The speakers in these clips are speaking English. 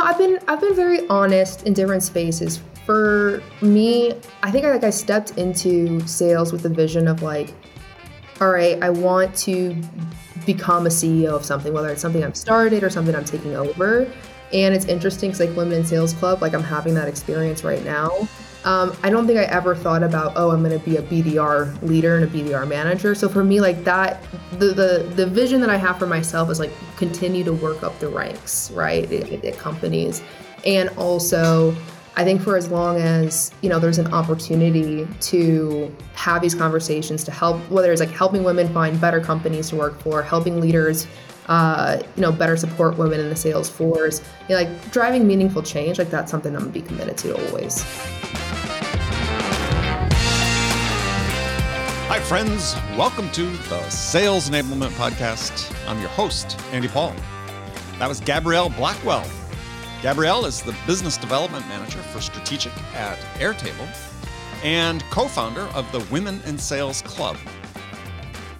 know, I've been I've been very honest in different spaces. For me, I think I like I stepped into sales with the vision of like, all right, I want to become a CEO of something, whether it's something I've started or something I'm taking over. And it's interesting because like Women in Sales Club, like I'm having that experience right now. Um, I don't think I ever thought about, oh, I'm going to be a BDR leader and a BDR manager. So for me, like that, the the the vision that I have for myself is like continue to work up the ranks, right, at, at companies, and also. I think for as long as you know there's an opportunity to have these conversations to help, whether it's like helping women find better companies to work for, helping leaders uh, you know, better support women in the sales force, you know, like driving meaningful change, like that's something I'm gonna be committed to always. Hi, friends. Welcome to the Sales Enablement Podcast. I'm your host, Andy Paul. That was Gabrielle Blackwell. Gabrielle is the Business Development Manager for Strategic at Airtable and co founder of the Women in Sales Club.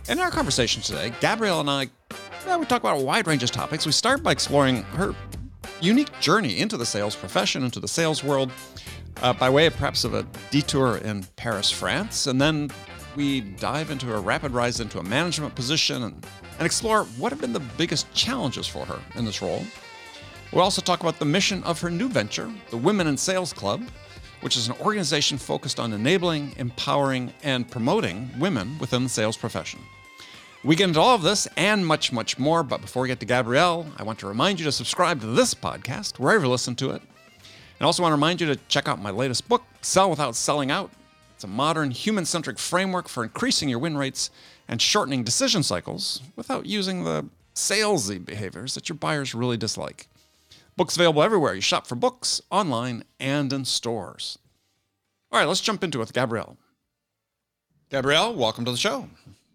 In our conversation today, Gabrielle and I we talk about a wide range of topics. We start by exploring her unique journey into the sales profession, into the sales world, uh, by way of perhaps of a detour in Paris, France, and then we dive into a rapid rise into a management position and, and explore what have been the biggest challenges for her in this role. We'll also talk about the mission of her new venture, the Women in Sales Club, which is an organization focused on enabling, empowering, and promoting women within the sales profession. We get into all of this and much, much more, but before we get to Gabrielle, I want to remind you to subscribe to this podcast wherever you listen to it. And also want to remind you to check out my latest book, Sell Without Selling Out it's a modern, human centric framework for increasing your win rates and shortening decision cycles without using the salesy behaviors that your buyers really dislike. Books available everywhere. You shop for books, online, and in stores. All right, let's jump into it with Gabrielle. Gabrielle, welcome to the show.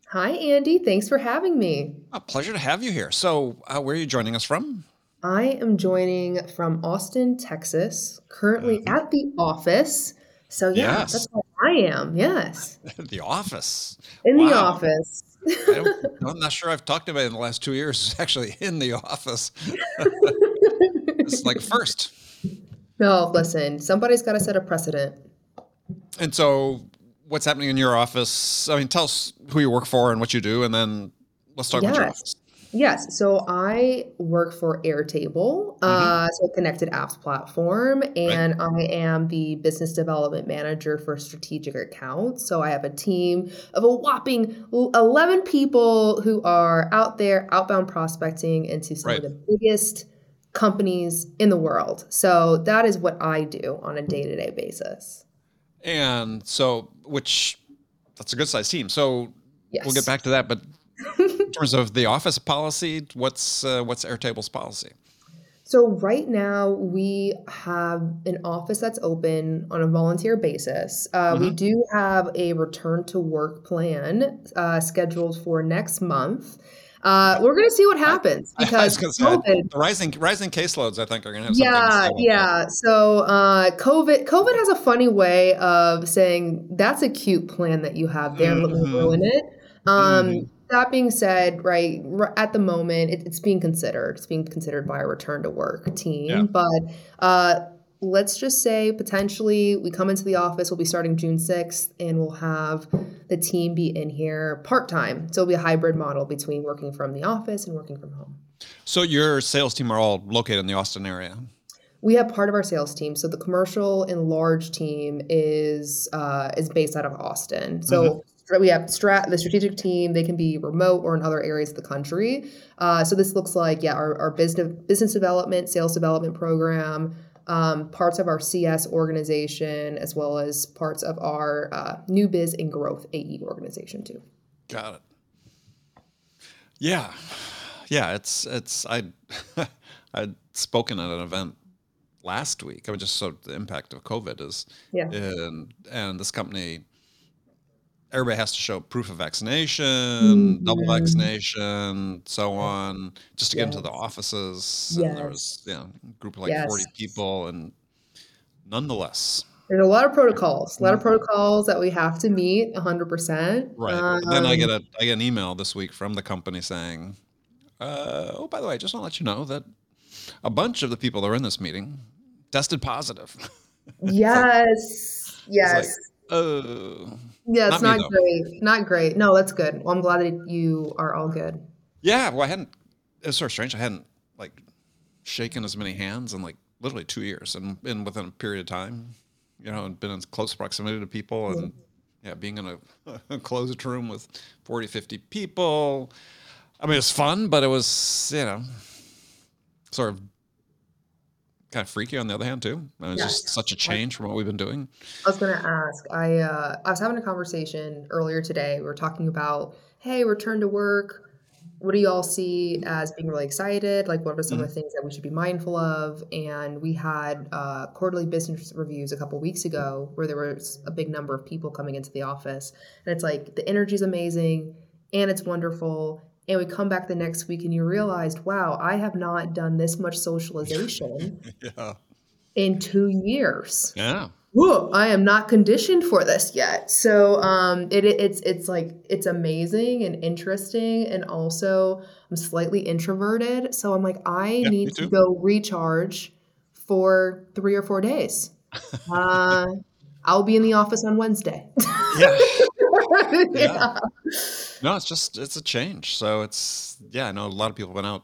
Hi, Andy. Thanks for having me. A pleasure to have you here. So, uh, where are you joining us from? I am joining from Austin, Texas, currently mm-hmm. at the office. So, yeah, yes. that's where I am, yes. the office. In wow. the office. I am not sure I've talked about it in the last two years. Actually, in the office. it's like first. No, listen, somebody's got to set a precedent. And so, what's happening in your office? I mean, tell us who you work for and what you do, and then let's talk yes. about your office. Yes. So I work for Airtable, mm-hmm. uh, so a connected apps platform, and right. I am the business development manager for strategic accounts. So I have a team of a whopping 11 people who are out there outbound prospecting into some right. of the biggest companies in the world. So that is what I do on a day to day basis. And so, which that's a good size team. So yes. we'll get back to that, but in terms of the office policy, what's uh, what's Airtable's policy? So right now we have an office that's open on a volunteer basis. Uh, mm-hmm. We do have a return to work plan uh, scheduled for next month. Uh, we're going to see what happens because COVID, rising rising caseloads, I think, are going to have yeah, yeah. So uh, COVID COVID has a funny way of saying that's a cute plan that you have there, mm-hmm. ruin it. Um, mm-hmm that being said, right at the moment, it, it's being considered. It's being considered by a return to work team. Yeah. But uh, let's just say potentially we come into the office. We'll be starting June sixth, and we'll have the team be in here part time. So it'll be a hybrid model between working from the office and working from home. So your sales team are all located in the Austin area. We have part of our sales team. So the commercial and large team is uh, is based out of Austin. So. Mm-hmm we have strat the strategic team they can be remote or in other areas of the country uh, so this looks like yeah our, our business business development sales development program um, parts of our cs organization as well as parts of our uh, new biz and growth ae organization too. Got it. Yeah. Yeah it's it's i i'd spoken at an event last week. I was just so the impact of covid is yeah. and and this company everybody has to show proof of vaccination, mm-hmm. double vaccination, so on, just to get into the offices. Yes. And there was, you know, a group of like yes. 40 people. And nonetheless, there's a lot of protocols, a lot of mm-hmm. protocols that we have to meet 100%. Right. Um, then I get a I get an email this week from the company saying, uh, "Oh, by the way, I just want to let you know that a bunch of the people that were in this meeting tested positive. yes. yes. Uh, yeah, it's not, not great. Not great. No, that's good. Well, I'm glad that you are all good. Yeah. Well, I hadn't, It's sort of strange. I hadn't like shaken as many hands in like literally two years and, and within a period of time, you know, and been in close proximity to people and, yeah, being in a, a closed room with 40, 50 people. I mean, it was fun, but it was, you know, sort of kind of freaky on the other hand too. It was just such a change from what we've been doing. I was going to ask. I uh, I was having a conversation earlier today. We were talking about, hey, return to work what do you all see as being really excited? Like, what are some mm-hmm. of the things that we should be mindful of? And we had uh, quarterly business reviews a couple weeks ago where there was a big number of people coming into the office. And it's like the energy is amazing and it's wonderful. And we come back the next week and you realized, wow, I have not done this much socialization yeah. in two years. Yeah. Whoa, I am not conditioned for this yet. So um, it, it's it's like it's amazing and interesting, and also I'm slightly introverted, so I'm like I yeah, need to go recharge for three or four days. Uh, I'll be in the office on Wednesday. yeah. yeah. No, it's just it's a change. So it's yeah. I know a lot of people went out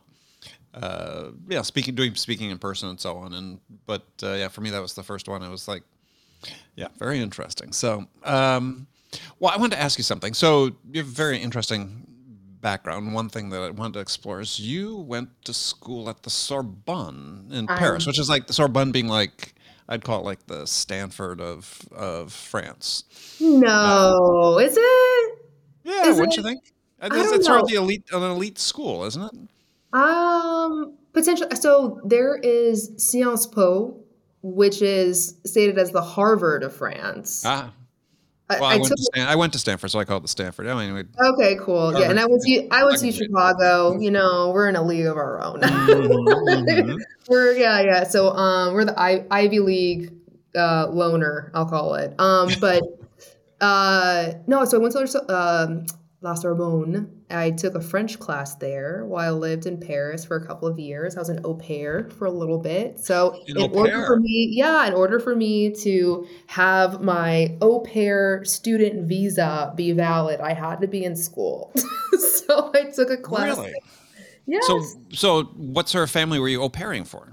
uh, yeah, speaking, doing speaking in person and so on. And but uh, yeah, for me that was the first one. I was like, yeah, very interesting. So, um, well, I wanted to ask you something. So, you have a very interesting background. One thing that I wanted to explore is you went to school at the Sorbonne in um, Paris, which is like the Sorbonne being like I'd call it like the Stanford of of France. No, is it? Yeah, is wouldn't it? you think? It's, it's sort of the elite, an elite school, isn't it? Um, potentially. So there is Sciences Po, which is stated as the Harvard of France. Ah. Well, I, I, went took, Stan- I, went to Stanford, so I call it the Stanford. I mean, okay, cool. Harvard. Yeah, and I went to I went to Chicago. You know, we're in a league of our own. mm-hmm, mm-hmm. we're yeah, yeah. So um, we're the I- Ivy League uh, loner, I'll call it. Um, but uh, no, so I went to um, La Sorbonne. I took a French class there while I lived in Paris for a couple of years. I was an au pair for a little bit. So, an in order for me, yeah, in order for me to have my au pair student visa be valid, I had to be in school. so I took a class. Really? Yeah. So, so what sort of family were you au pairing for?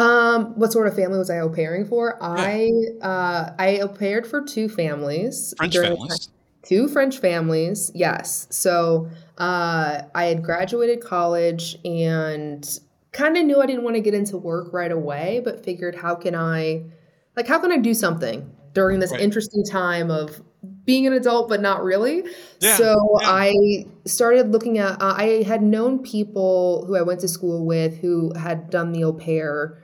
Um, what sort of family was I au pairing for? Yeah. I uh, I au paired for two families. French families two French families, yes. So uh, I had graduated college and kind of knew I didn't want to get into work right away, but figured how can I, like, how can I do something during this right. interesting time of being an adult, but not really. Yeah, so yeah. I started looking at, uh, I had known people who I went to school with who had done the au pair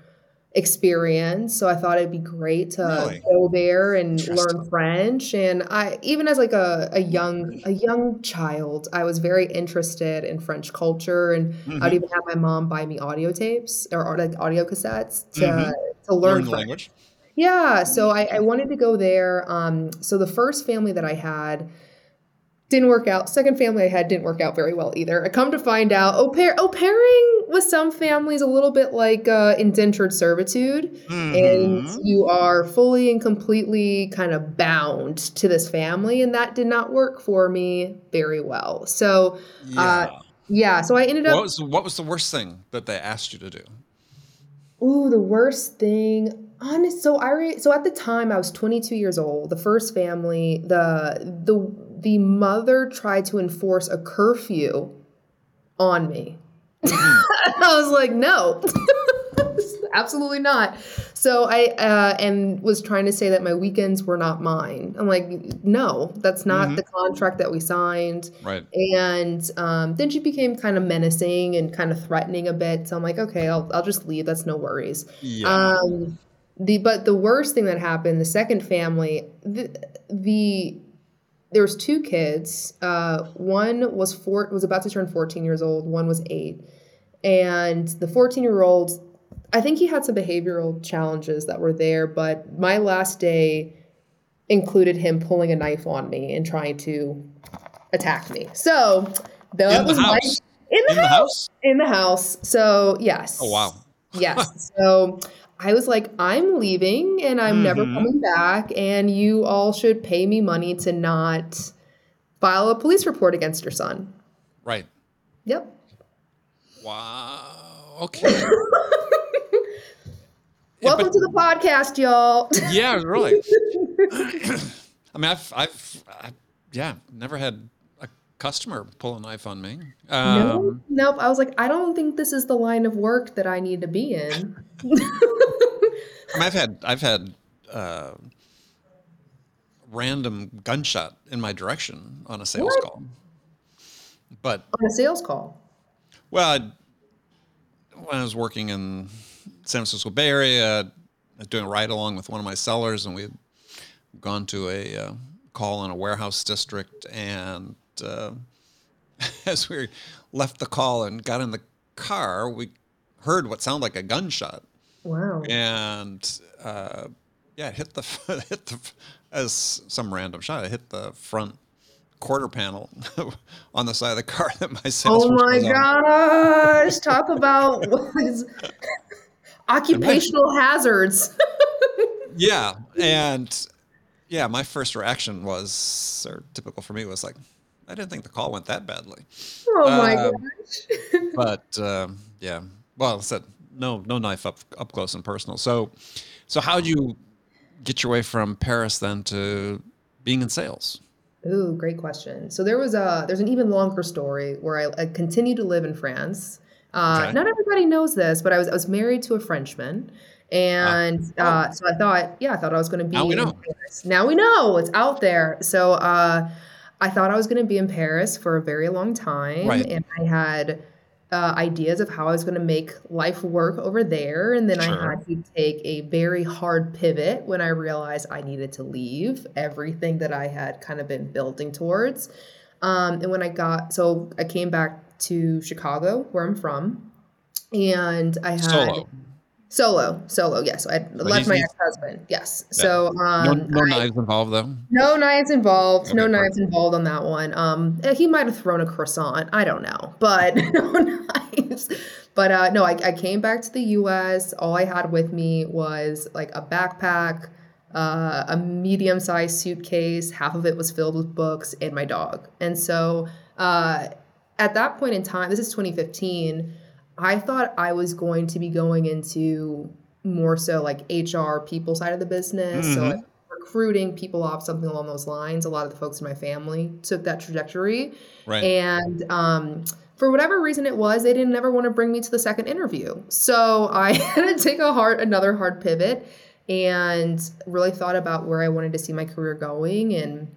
experience. So I thought it'd be great to really? go there and learn French. And I even as like a, a young a young child, I was very interested in French culture and mm-hmm. I'd even have my mom buy me audio tapes or like audio cassettes to mm-hmm. to learn, learn the language. Yeah, so I, I wanted to go there. Um, so the first family that I had, didn't work out. Second family I had didn't work out very well either. I come to find out au pair au pairing with some families a little bit like uh, indentured servitude, mm-hmm. and you are fully and completely kind of bound to this family, and that did not work for me very well. So, uh, yeah, uh, yeah so I ended up. What was, what was the worst thing that they asked you to do? Ooh, the worst thing. Honest. So I re- so at the time I was 22 years old. The first family, the the the mother tried to enforce a curfew on me. Mm-hmm. I was like, no, absolutely not. So I uh, and was trying to say that my weekends were not mine. I'm like, no, that's not mm-hmm. the contract that we signed. Right. And um, then she became kind of menacing and kind of threatening a bit. So I'm like, okay, I'll I'll just leave. That's no worries. Yeah. Um, the but the worst thing that happened, the second family, the, the there was two kids. Uh, one was four was about to turn 14 years old. One was eight, and the 14 year old, I think he had some behavioral challenges that were there. But my last day included him pulling a knife on me and trying to attack me. So that in was my in, the, in house, the house, in the house. So yes. Oh wow. Yes. so I was like, I'm leaving and I'm never Mhm. coming back, and you all should pay me money to not file a police report against your son. Right. Yep. Wow. Okay. Welcome to the podcast, y'all. yeah, really. I mean, I've, I've, I, yeah, never had customer pull a knife on me. Um, no, nope. I was like, I don't think this is the line of work that I need to be in. I mean, I've had, I've had uh, random gunshot in my direction on a sales What? call. But On a sales call. well, I'd, when I was working in San Francisco Bay Area, doing a ride along with one of my sellers, and we had gone to a uh, call in a warehouse district. And uh, as we left the call and got in the car, we heard what sounded like a gunshot. Wow. and uh, yeah, it hit the hit the as some random shot. It hit the front quarter panel on the side of the car that my Oh my was on. gosh. Talk about occupational hazards. Yeah, and yeah, my first reaction was, or typical for me, was like, I didn't think the call went that badly, Oh my Um, gosh. but um, yeah, well, I said no, no knife up up close and personal. So, so how do you get your way from Paris then to being in sales? Ooh, great question. So there was a there's an even longer story where I, I continued to live in France. Uh, Okay. Not everybody knows this, but I was I was married to a Frenchman, and Oh. uh, so I thought, yeah, I thought I was going to be. Now we know. Now we know it's out there. So uh, I thought I was going to be in Paris for a very long time, Right. and I had uh, ideas of how I was going to make life work over there, and then Sure. I had to take a very hard pivot when I realized I needed to leave everything that I had kind of been building towards. Um, and when I got, so I came back to Chicago, where I'm from, and I had Solo. Solo, solo. Yes, I So left my ex-husband. Yes, so No, um, no I- knives involved though. no knives involved. no Okay, knives involved on that one. Um, eh, he might have thrown a croissant. I don't know, but no knives. But uh, no, I, I came back to the U.S. All I had with me was like a backpack, uh, a medium-sized suitcase. Half of it was filled with books and my dog. And so uh, at that point in time, this is 2015. I thought I was going to be going into more so like HR people side of the business. So Mhm. like recruiting people off something along those lines. A lot of the folks in my family took that trajectory. Right. And um, for whatever reason it was, they didn't ever want to bring me to the second interview. So I had to take a hard, another hard pivot and really thought about where I wanted to see my career going. And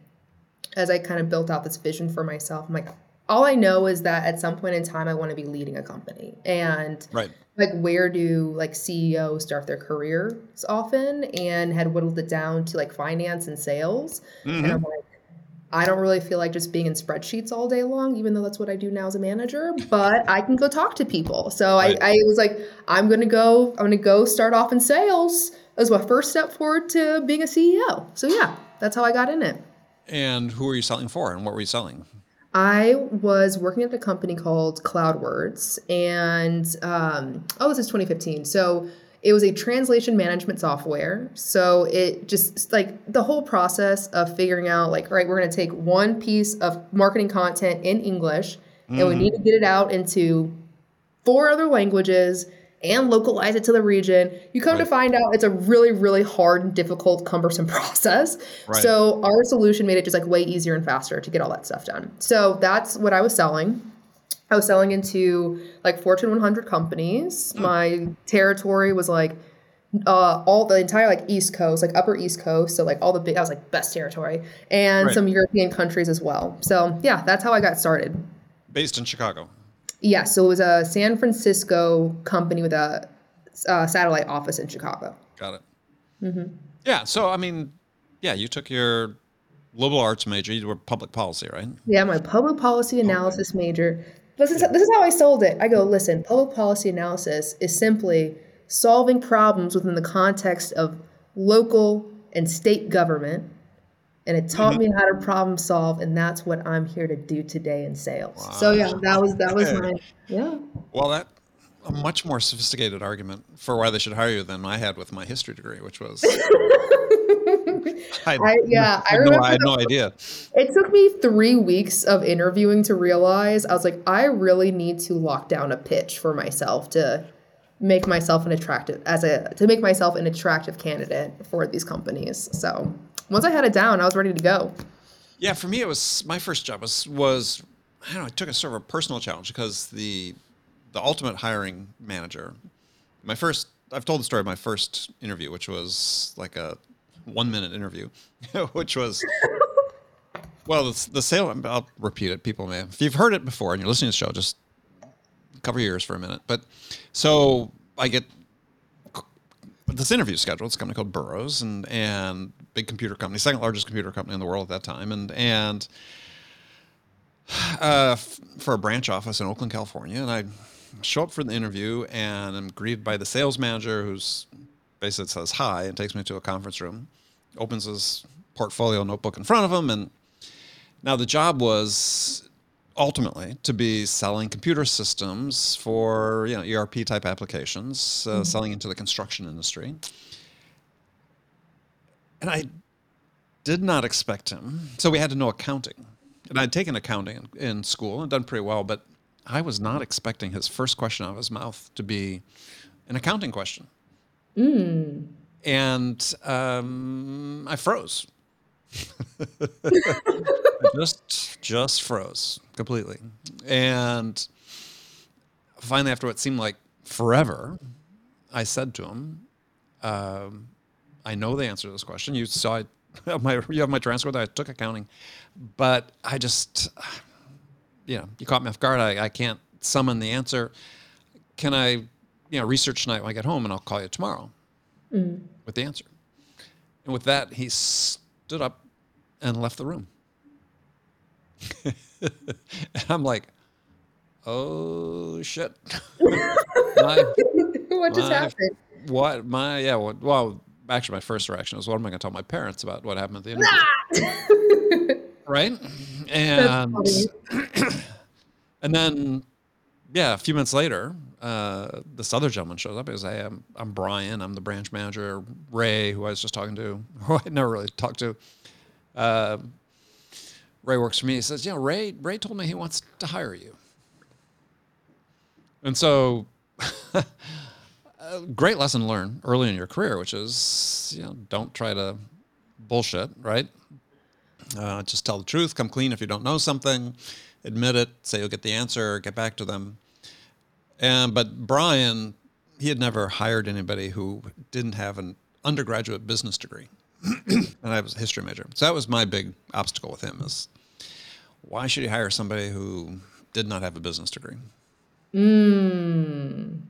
as I kind of built out this vision for myself, I'm like, all I know is that at some point in time, I want to be leading a company. And right. like where do like CEOs start their careers often and had whittled it down to like finance and sales. And Mhm. I'm like, I don't really feel like just being in spreadsheets all day long, even though that's what I do now as a manager, but I can go talk to people. So Right. I, I was like, I'm gonna go, I'm gonna go start off in sales as my first step forward to being a CEO. So yeah, that's how I got in it. And who were you selling for, and what were you selling? I was working at a company called CloudWords, and um, oh, this is 2015. So it was a translation management software. So it just like the whole process of figuring out, like, all right, we're going to take one piece of marketing content in English, and we need to get it out into four other languages and localize it to the region. You come to find out it's a really, really hard and difficult, cumbersome process. Right. So our solution made it just like way easier and faster to get all that stuff done. So that's what I was selling. I was selling into like Fortune 100 companies. My territory was like uh, all the entire like East Coast, like Upper East Coast. So like all the big, I was like best territory, and Right. some European countries as well. So yeah, that's how I got started. Based in Chicago. Yeah, so it was a San Francisco company with a uh, satellite office in Chicago. Got it. Mm-hmm. Yeah. So I mean, yeah, you took your liberal arts major. You were public policy, right? Yeah, my public policy analysis major. This is, this is how I sold it. I go, listen, public policy analysis is simply solving problems within the context of local and state government. And it taught mm-hmm. me how to problem solve, and that's what I'm here to do today in sales. So yeah, that was that was my yeah. Well, that a much more sophisticated argument for why they should hire you than I had with my history degree, which was. I, I, yeah, I had no. I had no idea. It took me three weeks of interviewing to realize I was like, I really need to lock down a pitch for myself to make myself an attractive as a to make myself an attractive candidate for these companies. So once I had it down, I was ready to go. Yeah, for me, it was my first job was was I don't know. I took a sort of a personal challenge because the the ultimate hiring manager, my first. I've told the story of my first interview, which was like a one minute interview, which was. Well, the, the sale. I'll repeat it. People may, if you've heard it before and you're listening to the show, just cover your ears for a minute. But so I get this interview scheduled. It's a company called Burroughs and and big computer company, second largest computer company in the world at that time, and and uh, f- for a branch office in Oakland, California, and I show up for the interview and I'm greeted by the sales manager, who's basically says hi and takes me to a conference room, opens his portfolio notebook in front of him, and now the job was ultimately to be selling computer systems for you know ERP type applications, uh, selling into the construction industry. And I did not expect him. So we had to know accounting. And I'd taken accounting in, in school and done pretty well, but I was not expecting his first question out of his mouth to be an accounting question. And um, I froze. I just just froze completely. And finally, after what seemed like forever, I said to him, um, "I know the answer to this question. You saw it. My you have my transcript. I took accounting, but I just, you know, you caught me off guard. I, I can't summon the answer. Can I, you know, research tonight when I get home, and I'll call you tomorrow with the answer." And with that, he stood up and left the room. and I'm like, oh shit. my, what just My- happened? what my yeah what, well actually my first reaction was what am I going to tell my parents about what happened at the interview right? And and then yeah a few minutes later uh, this other gentleman shows up. He goes hey I'm, I'm Brian. I'm the branch manager Ray who I was just talking to who I never really talked to. Uh, Ray works for me he says yeah Ray Ray told me he wants to hire you and so a great lesson learned early in your career, which is, you know, don't try to bullshit, right? Uh, just tell the truth, come clean if you don't know something, admit it, say you'll get the answer, get back to them. And but Brian, he had never hired anybody who didn't have an undergraduate business degree, and I was a history major. So that was my big obstacle with him: is why should he hire somebody who did not have a business degree? Mm.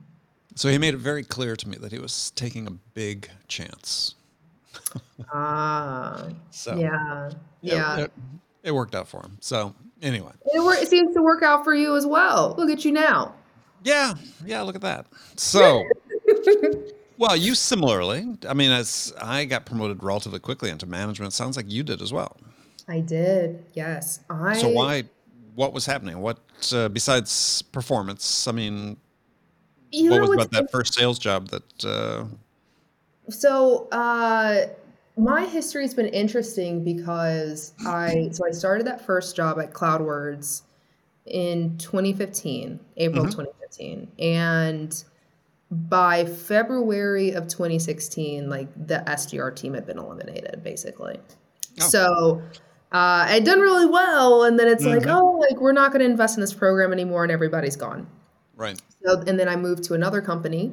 So he made it very clear to me that he was taking a big chance. Ah. So Yeah. Yeah. it, it worked out for him. So anyway, It, wor- it seems to work out for you as well. Look at you now. yeah, yeah. Look at that. So, well, you similarly. I mean, as I got promoted relatively quickly into management, sounds like you did as well. I did. Yes. I So why? What was happening? What uh, besides performance? I mean, you what was about that first sales job that? Uh, So, uh, my history's been interesting because I so I started that first job at CloudWords in 2015, April 2015, and by February of 2016, like the SDR team had been eliminated, basically. Oh. So. Uh, I'd done really well, and then it's like, oh, like we're not going to invest in this program anymore, and everybody's gone. right. So, and then I moved to another company.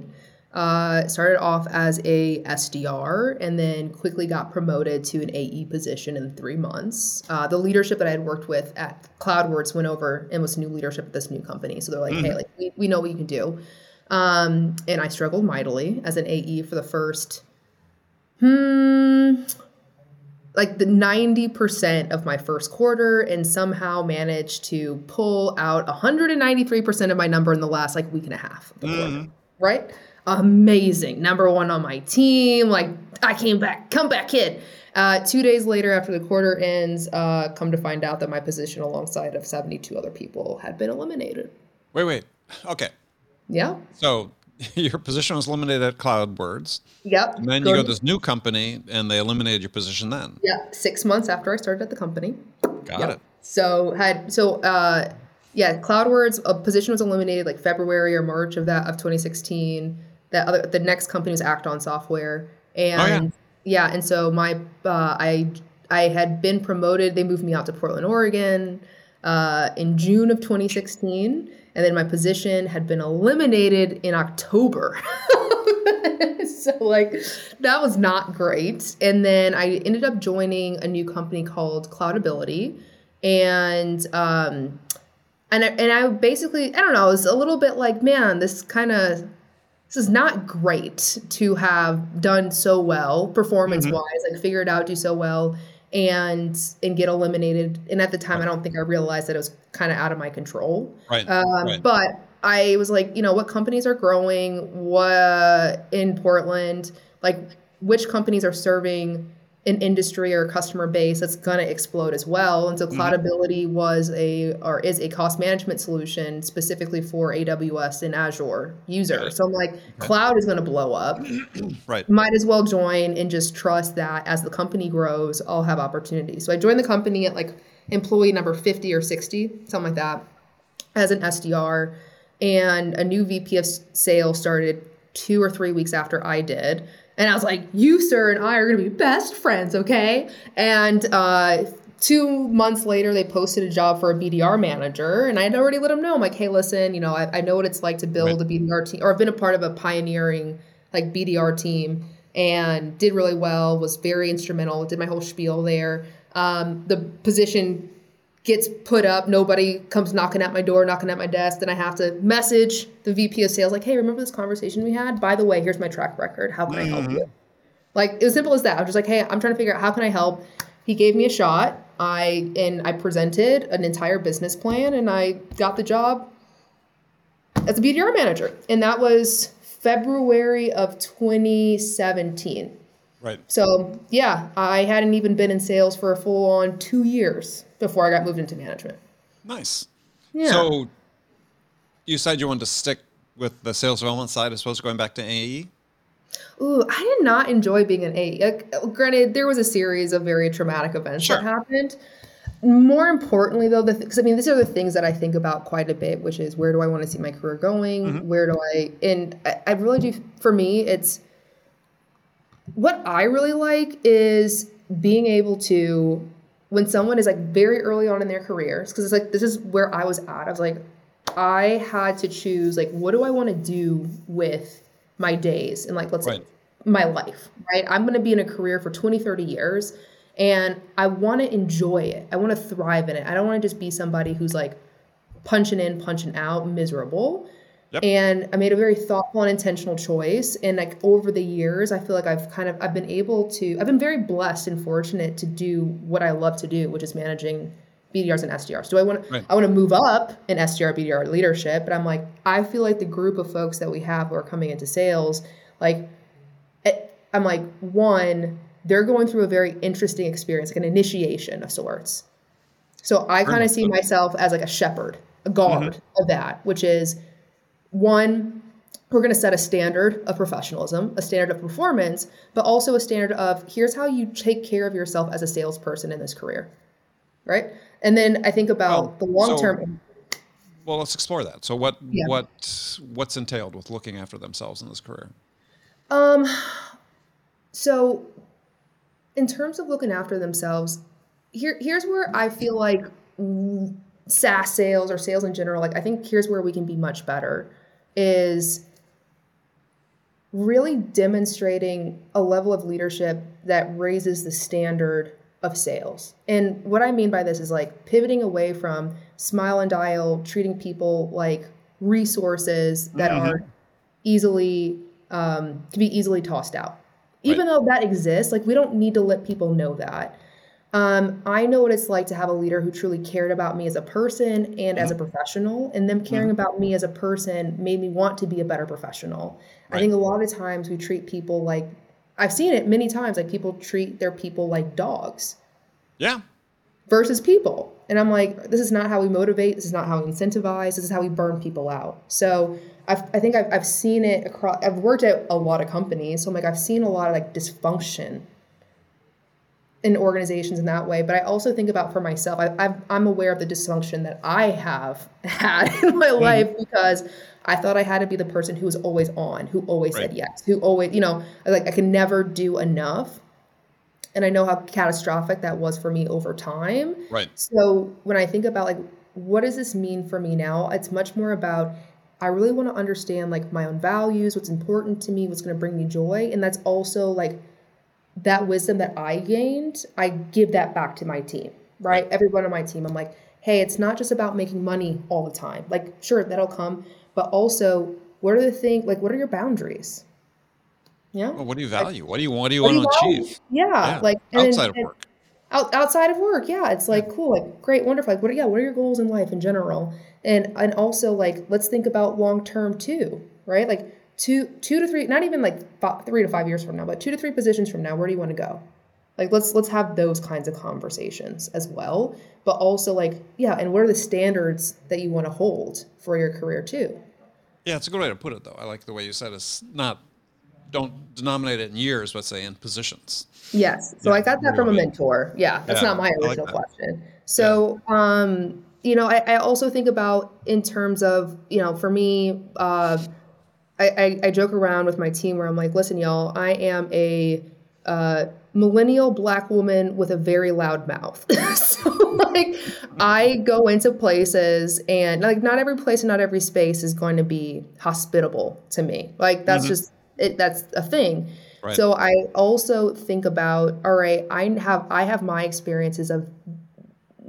Uh, started off as a SDR, and then quickly got promoted to an AE position in three months. Uh, the leadership that I had worked with at CloudWords went over and was new leadership at this new company. So they're like, hey, like we, we know what you can do. Um, and I struggled mightily as an AE for the first, hmm, like the 90% of my first quarter and somehow managed to pull out 193% of my number in the last like week and a half the quarter. Right? Amazing. Number one on my team. Like I came back, come back, kid. Uh, two days later, after the quarter ends, uh, come to find out that my position alongside of 72 other people had been eliminated. Wait, wait. Okay. Yeah. So your position was eliminated at CloudWords. Yep. And then you go to this new company and they eliminated your position then. Yeah. Six months after I started at the company. Got Yep. it. So had so uh yeah, CloudWords a position was eliminated like February or March of that of 2016. That other the next company was Act-On Software, and Oh, yeah. and so my uh, I I had been promoted. They moved me out to Portland, Oregon, uh, in June of 2016, and then my position had been eliminated in October. so like that was not great. And then I ended up joining a new company called Cloudability, and um, and I, and I basically I don't know, I was a little bit like, man, this kind of this is not great to have done so well performance wise, like figure it out, do so well, and and get eliminated. And at the time, I don't think I realized that it was kind of out of my control. Right. Um, right. But I was like, you know, what companies are growing? What in Portland? Like, which companies are serving an industry or a customer base that's going to explode as well? And so, Mm-hmm. Cloudability was a or is a cost management solution specifically for AWS and Azure users. Right. So I'm like, cloud is going to blow up. right. Might as well join and just trust that as the company grows, I'll have opportunities. So I joined the company at like employee number 50 or 60, something like that, as an SDR. And a new VP of sales started two or three weeks after I did. And I was like, you, sir, and I are going to be best friends, okay? And uh, two months later, they posted a job for a BDR manager. And I had already let them know, I'm like, hey, listen, you know, I, I know what it's like to build a BDR team, or I've been a part of a pioneering like BDR team and did really well, was very instrumental, did my whole spiel there. Um, the position gets put up, nobody comes knocking at my door, knocking at my desk, then I have to message the VP of sales, like, hey, remember this conversation we had? By the way, here's my track record. How can I help you? Mm-hmm. Like it was simple as that. I was just like, hey, I'm trying to figure out how can I help. He gave me a shot. I and I presented an entire business plan and I got the job as a BDR manager. And that was February of 2017. Right. So yeah, I hadn't even been in sales for a full on two years before I got moved into management. Nice. Yeah. So you said you wanted to stick with the sales development side as opposed to going back to? AE? Ooh, I did not enjoy being an AE. Like, granted, there was a series of very traumatic events Sure. that happened. More importantly, though, because I mean, these are the things that I think about quite a bit, which is where do I want to see my career going? Mm-hmm. Where do I, and I, I really do, for me, it's what I really like is being able to, when someone is like very early on in their careers, because it's like, this is where I was at. I was like, I had to choose, like, what do I want to do with my days and, like, let's say my life, right? I'm going to be in a career for 20, 30 years and I want to enjoy it. I want to thrive in it. I don't want to just be somebody who's like punching in, punching out, miserable. Yep. And I made a very thoughtful and intentional choice. And like over the years, I feel like I've kind of I've been able to I've been very blessed and fortunate to do what I love to do, which is managing BDRs and SDRs. Do I want to Right. I want to move up in SDR BDR leadership, but I'm like I feel like the group of folks that we have who are coming into sales, like it- I'm like one, they're going through a very interesting experience, like an initiation of sorts. So I kind of see myself as like a shepherd, a guard mm-hmm. of that, which is one, we're going to set a standard of professionalism, a standard of performance, but also a standard of here's how you take care of yourself as a salesperson in this career. Right. And then I think about Well, the long so- term. Well, let's explore that. So what Yeah. what what's entailed with looking after themselves in this career? Um, so in terms of looking after themselves, here here's where I feel like mm, SaaS sales or sales in general, like I think here's where we can be much better is really demonstrating a level of leadership that raises the standard of sales. And what I mean by this is like pivoting away from smile and dial, treating people like resources that are easily um, can be easily tossed out. Even though that exists, like we don't need to let people know that. Um, I know what it's like to have a leader who truly cared about me as a person and as a professional, and them caring about me as a person made me want to be a better professional. I think a lot of times we treat people like I've seen it many times, like people treat their people like dogs Yeah. versus people. And I'm like, this is not how we motivate. This is not how we incentivize. This is how we burn people out. So I've, I think I've, I've seen it across, I've worked at a lot of companies. So I'm like, I've seen a lot of like dysfunction in organizations in that way. But I also think about for myself, I, I've, I'm aware of the dysfunction that I have had in my mm life because I thought I had to be the person who was always on, who always right. said yes, who always, you know, like I can never do enough. And I know how catastrophic that was for me over time. Right. So when I think about like, what does this mean for me now? It's much more about I really want to understand like my own values, what's important to me, what's going to bring me joy. And that's also like that wisdom that I gained, I give that back to my team, right? right? Everyone on my team, I'm like, hey, it's not just about making money all the time. Like, sure, that'll come, but also, what are the things, like, what are your boundaries? Yeah. Well, what do you value? Like, what do you, what do you want to achieve? Yeah, yeah. Like, outside of work. Out, outside of work, yeah, it's like cool, like great, wonderful. Like, what? Are, yeah, what are your goals in life in general? And and also like, let's think about long term too, right? Like, two two to three not even like five, three to five years from now but two to three positions from now where do you want to go? Like let's let's have those kinds of conversations as well but also like yeah and what are the standards that you want to hold for your career too? Yeah it's a good way to put it though. I like the way you said it's not don't denominate it in years but say in positions. Yes. So yeah, i got that from a mentor. Yeah that's yeah, not my original like question. So yeah. um you know I, I also think about in terms of you know for me uh I, I, I, joke around with my team where I'm like, listen, y'all, I am a uh, millennial black woman with a very loud mouth. so like I go into places and like not every place and not every space is going to be hospitable to me. Like that's mm-hmm. just it that's a thing. Right. So I also think about all right, I have I have my experiences of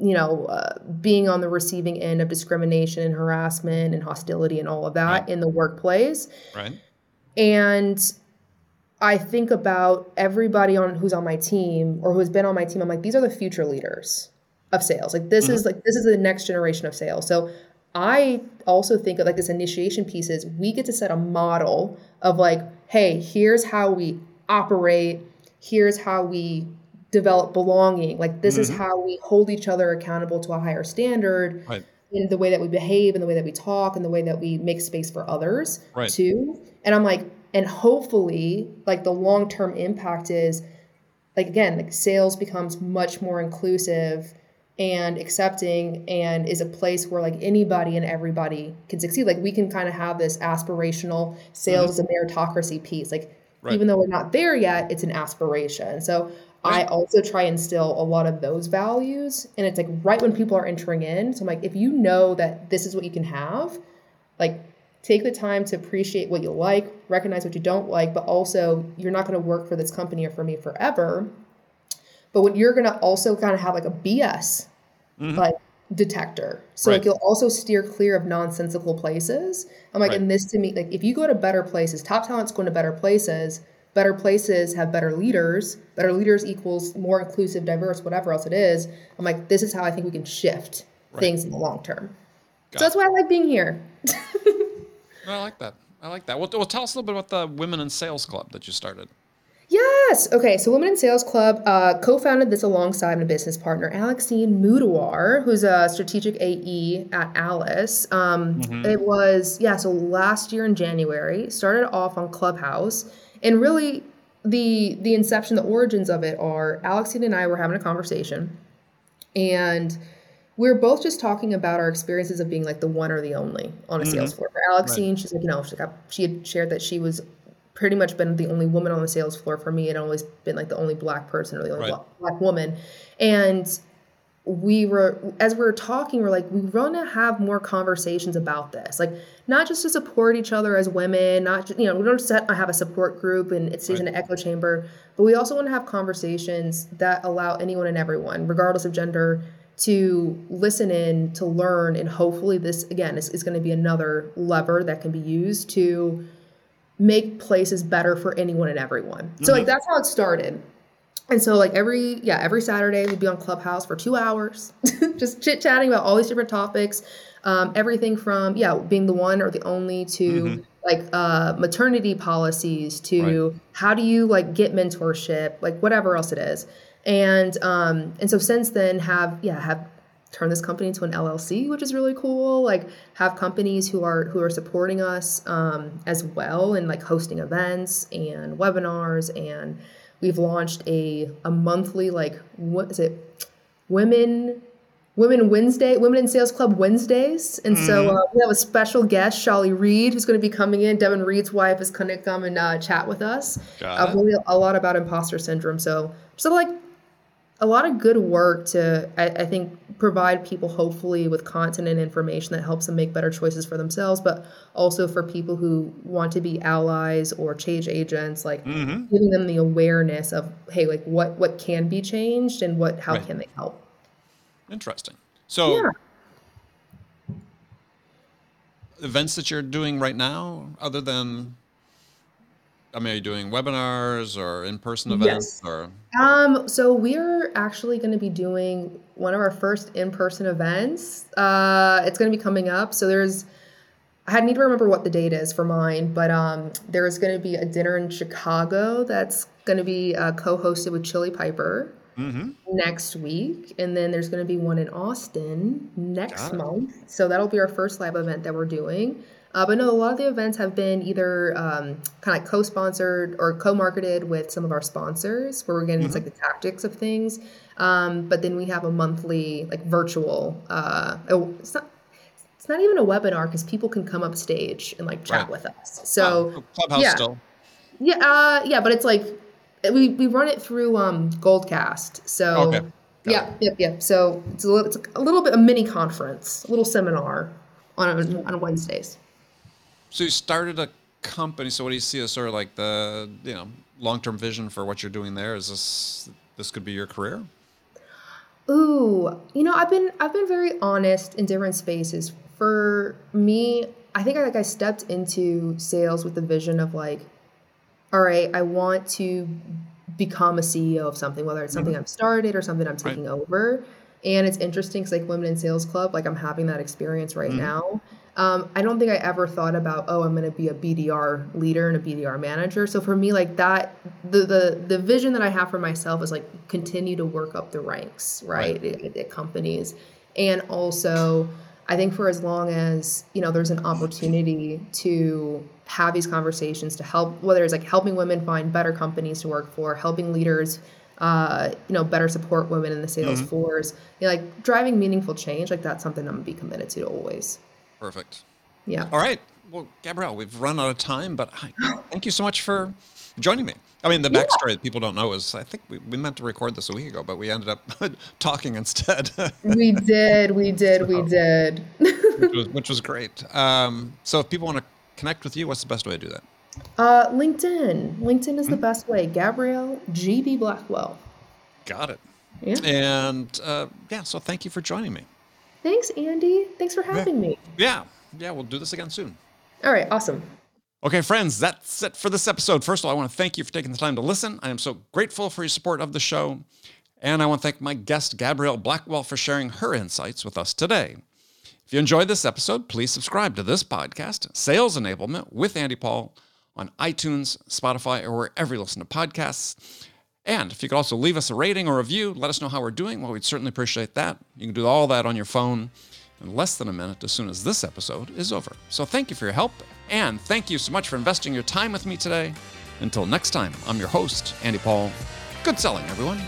you know, uh, being on the receiving end of discrimination and harassment and hostility and all of that right. in the workplace. Right. And I think about everybody on who's on my team or who's been on my team. I'm like, these are the future leaders of sales. Like this mm-hmm. is like this is the next generation of sales. So I also think of like this initiation piece is we get to set a model of like, hey, here's how we operate, here's how we develop belonging. Like this mm-hmm. is how we hold each other accountable to a higher standard right. in the way that we behave, and the way that we talk, and the way that we make space for others right. too. And I'm like, and hopefully, like the long term impact is, like again, like sales becomes much more inclusive and accepting and is a place where like anybody and everybody can succeed like we can kind of have this aspirational sales mm-hmm. a meritocracy piece like right. even though we're not there yet it's an aspiration so I also try and instill a lot of those values. And it's like right when people are entering in. So I'm like, if you know that this is what you can have, like take the time to appreciate what you like, recognize what you don't like, but also you're not going to work for this company or for me forever. But what you're going to also kind of have like a BS mm-hmm. like detector. So right. like you'll also steer clear of nonsensical places. I'm like, right. and this to me, like if you go to better places, top talent's going to better places better places have better leaders better leaders equals more inclusive diverse whatever else it is i'm like this is how i think we can shift right. things in the long term Got so that's why i like being here i like that i like that well, well tell us a little bit about the women in sales club that you started Yes. Okay. So, Women in Sales Club uh, co-founded this alongside my business partner, Alexine Moudawar, who's a strategic AE at Alyce. Um, mm-hmm. It was yeah. So last year in January, started off on Clubhouse, and really, the the inception, the origins of it are Alexine and I were having a conversation, and we are both just talking about our experiences of being like the one or the only on a mm-hmm. sales floor. For Alexine, right. she's like, you know, she, got, she had shared that she was pretty much been the only woman on the sales floor for me and always been like the only black person or the only right. black woman. And we were as we were talking we're like we want to have more conversations about this like not just to support each other as women not just, you know we don't just have a support group and it stays right. in an echo chamber but we also want to have conversations that allow anyone and everyone regardless of gender to listen in to learn and hopefully this again is, is going to be another lever that can be used to make places better for anyone and everyone mm-hmm. so like that's how it started and so like every yeah every Saturday we'd be on Clubhouse for two hours, just chit chatting about all these different topics, um, everything from yeah being the one or the only to mm-hmm. like uh, maternity policies to right. how do you like get mentorship like whatever else it is, and um, and so since then have yeah have turn this company into an LLC, which is really cool. Like have companies who are who are supporting us um, as well and like hosting events and webinars and we've launched a a monthly like what is it? Women women wednesday women in sales club wednesdays. And mm. so uh, we have a special guest Shelly reed who's going to be coming in. Devin reed's wife is going to come and uh, chat with us. Uh, really a lot about imposter syndrome. So so like a lot of good work to I, I, think provide people hopefully with content and information that helps them make better choices for themselves but also for people who want to be allies or change agents like mm-hmm. giving them the awareness of hey like what what can be changed and what how right. can they help interesting so yeah. events that you're doing right now other than I mean, are you doing webinars or in-person events yes. or? Um, so we're actually going to be doing one of our first in-person events. Uh, it's going to be coming up. So there's, I need to remember what the date is for mine, but um, there's going to be a dinner in Chicago that's going to be uh, co-hosted with Chili Piper mm-hmm. next week, and then there's going to be one in Austin next month. So that'll be our first live event that we're doing. Uh, but no, a lot of the events have been either um, kind of co-sponsored or co-marketed with some of our sponsors, where we're getting mm-hmm. like the tactics of things. Um, but then we have a monthly like virtual. Uh, oh, it's not. It's not even a webinar because people can come up stage and like chat right. with us. So oh, Clubhouse yeah. still. Yeah, uh, yeah, but it's like we, we run it through um, Goldcast. So okay. yeah, yep, yep. So it's a little, it's a little bit a mini conference, a little seminar on on Wednesdays. So you started a company. So what do you see as sort of like the you know long term vision for what you're doing there? Is this this could be your career? Ooh, you know, I've been I've been very honest in different spaces. For me, I think I like I stepped into sales with the vision of like, all right, I want to become a CEO of something, whether it's something mm-hmm. I've started or something I'm taking right. over. And it's interesting because like Women in Sales Club, like I'm having that experience right mm-hmm. now. Um, I don't think I ever thought about, oh, I'm going to be a BDR leader and a BDR manager. So for me, like that, the the the vision that I have for myself is like continue to work up the ranks, right, right. At, at companies, and also I think for as long as you know there's an opportunity to have these conversations to help, whether it's like helping women find better companies to work for, helping leaders uh, you know, better support women in the sales mm-hmm. force. You know, like driving meaningful change, like that's something I'm gonna be committed to always. Perfect. Yeah. All right. Well, Gabrielle, we've run out of time, but I, thank you so much for joining me. I mean, the backstory yeah. that people don't know is I think we, we meant to record this a week ago, but we ended up talking instead. we did. We did. So, we did. which, was, which was great. Um, so if people want to connect with you, what's the best way to do that? Uh, LinkedIn. LinkedIn is mm-hmm. the best way. Gabrielle GB Blackwell. Got it. Yeah. And uh, yeah, so thank you for joining me. Thanks, Andy. Thanks for having yeah. me. Yeah. Yeah, we'll do this again soon. All right, awesome. Okay, friends, that's it for this episode. First of all, I want to thank you for taking the time to listen. I am so grateful for your support of the show. And I want to thank my guest, Gabrielle Blackwell, for sharing her insights with us today. If you enjoyed this episode, please subscribe to this podcast, Sales Enablement with Andy Paul, on iTunes, Spotify, or wherever you listen to podcasts. And if you could also leave us a rating or a review, let us know how we're doing. Well, we'd certainly appreciate that. You can do all that on your phone in less than a minute as soon as this episode is over. So thank you for your help, and thank you so much for investing your time with me today. Until next time, I'm your host, Andy Paul. Good selling, everyone.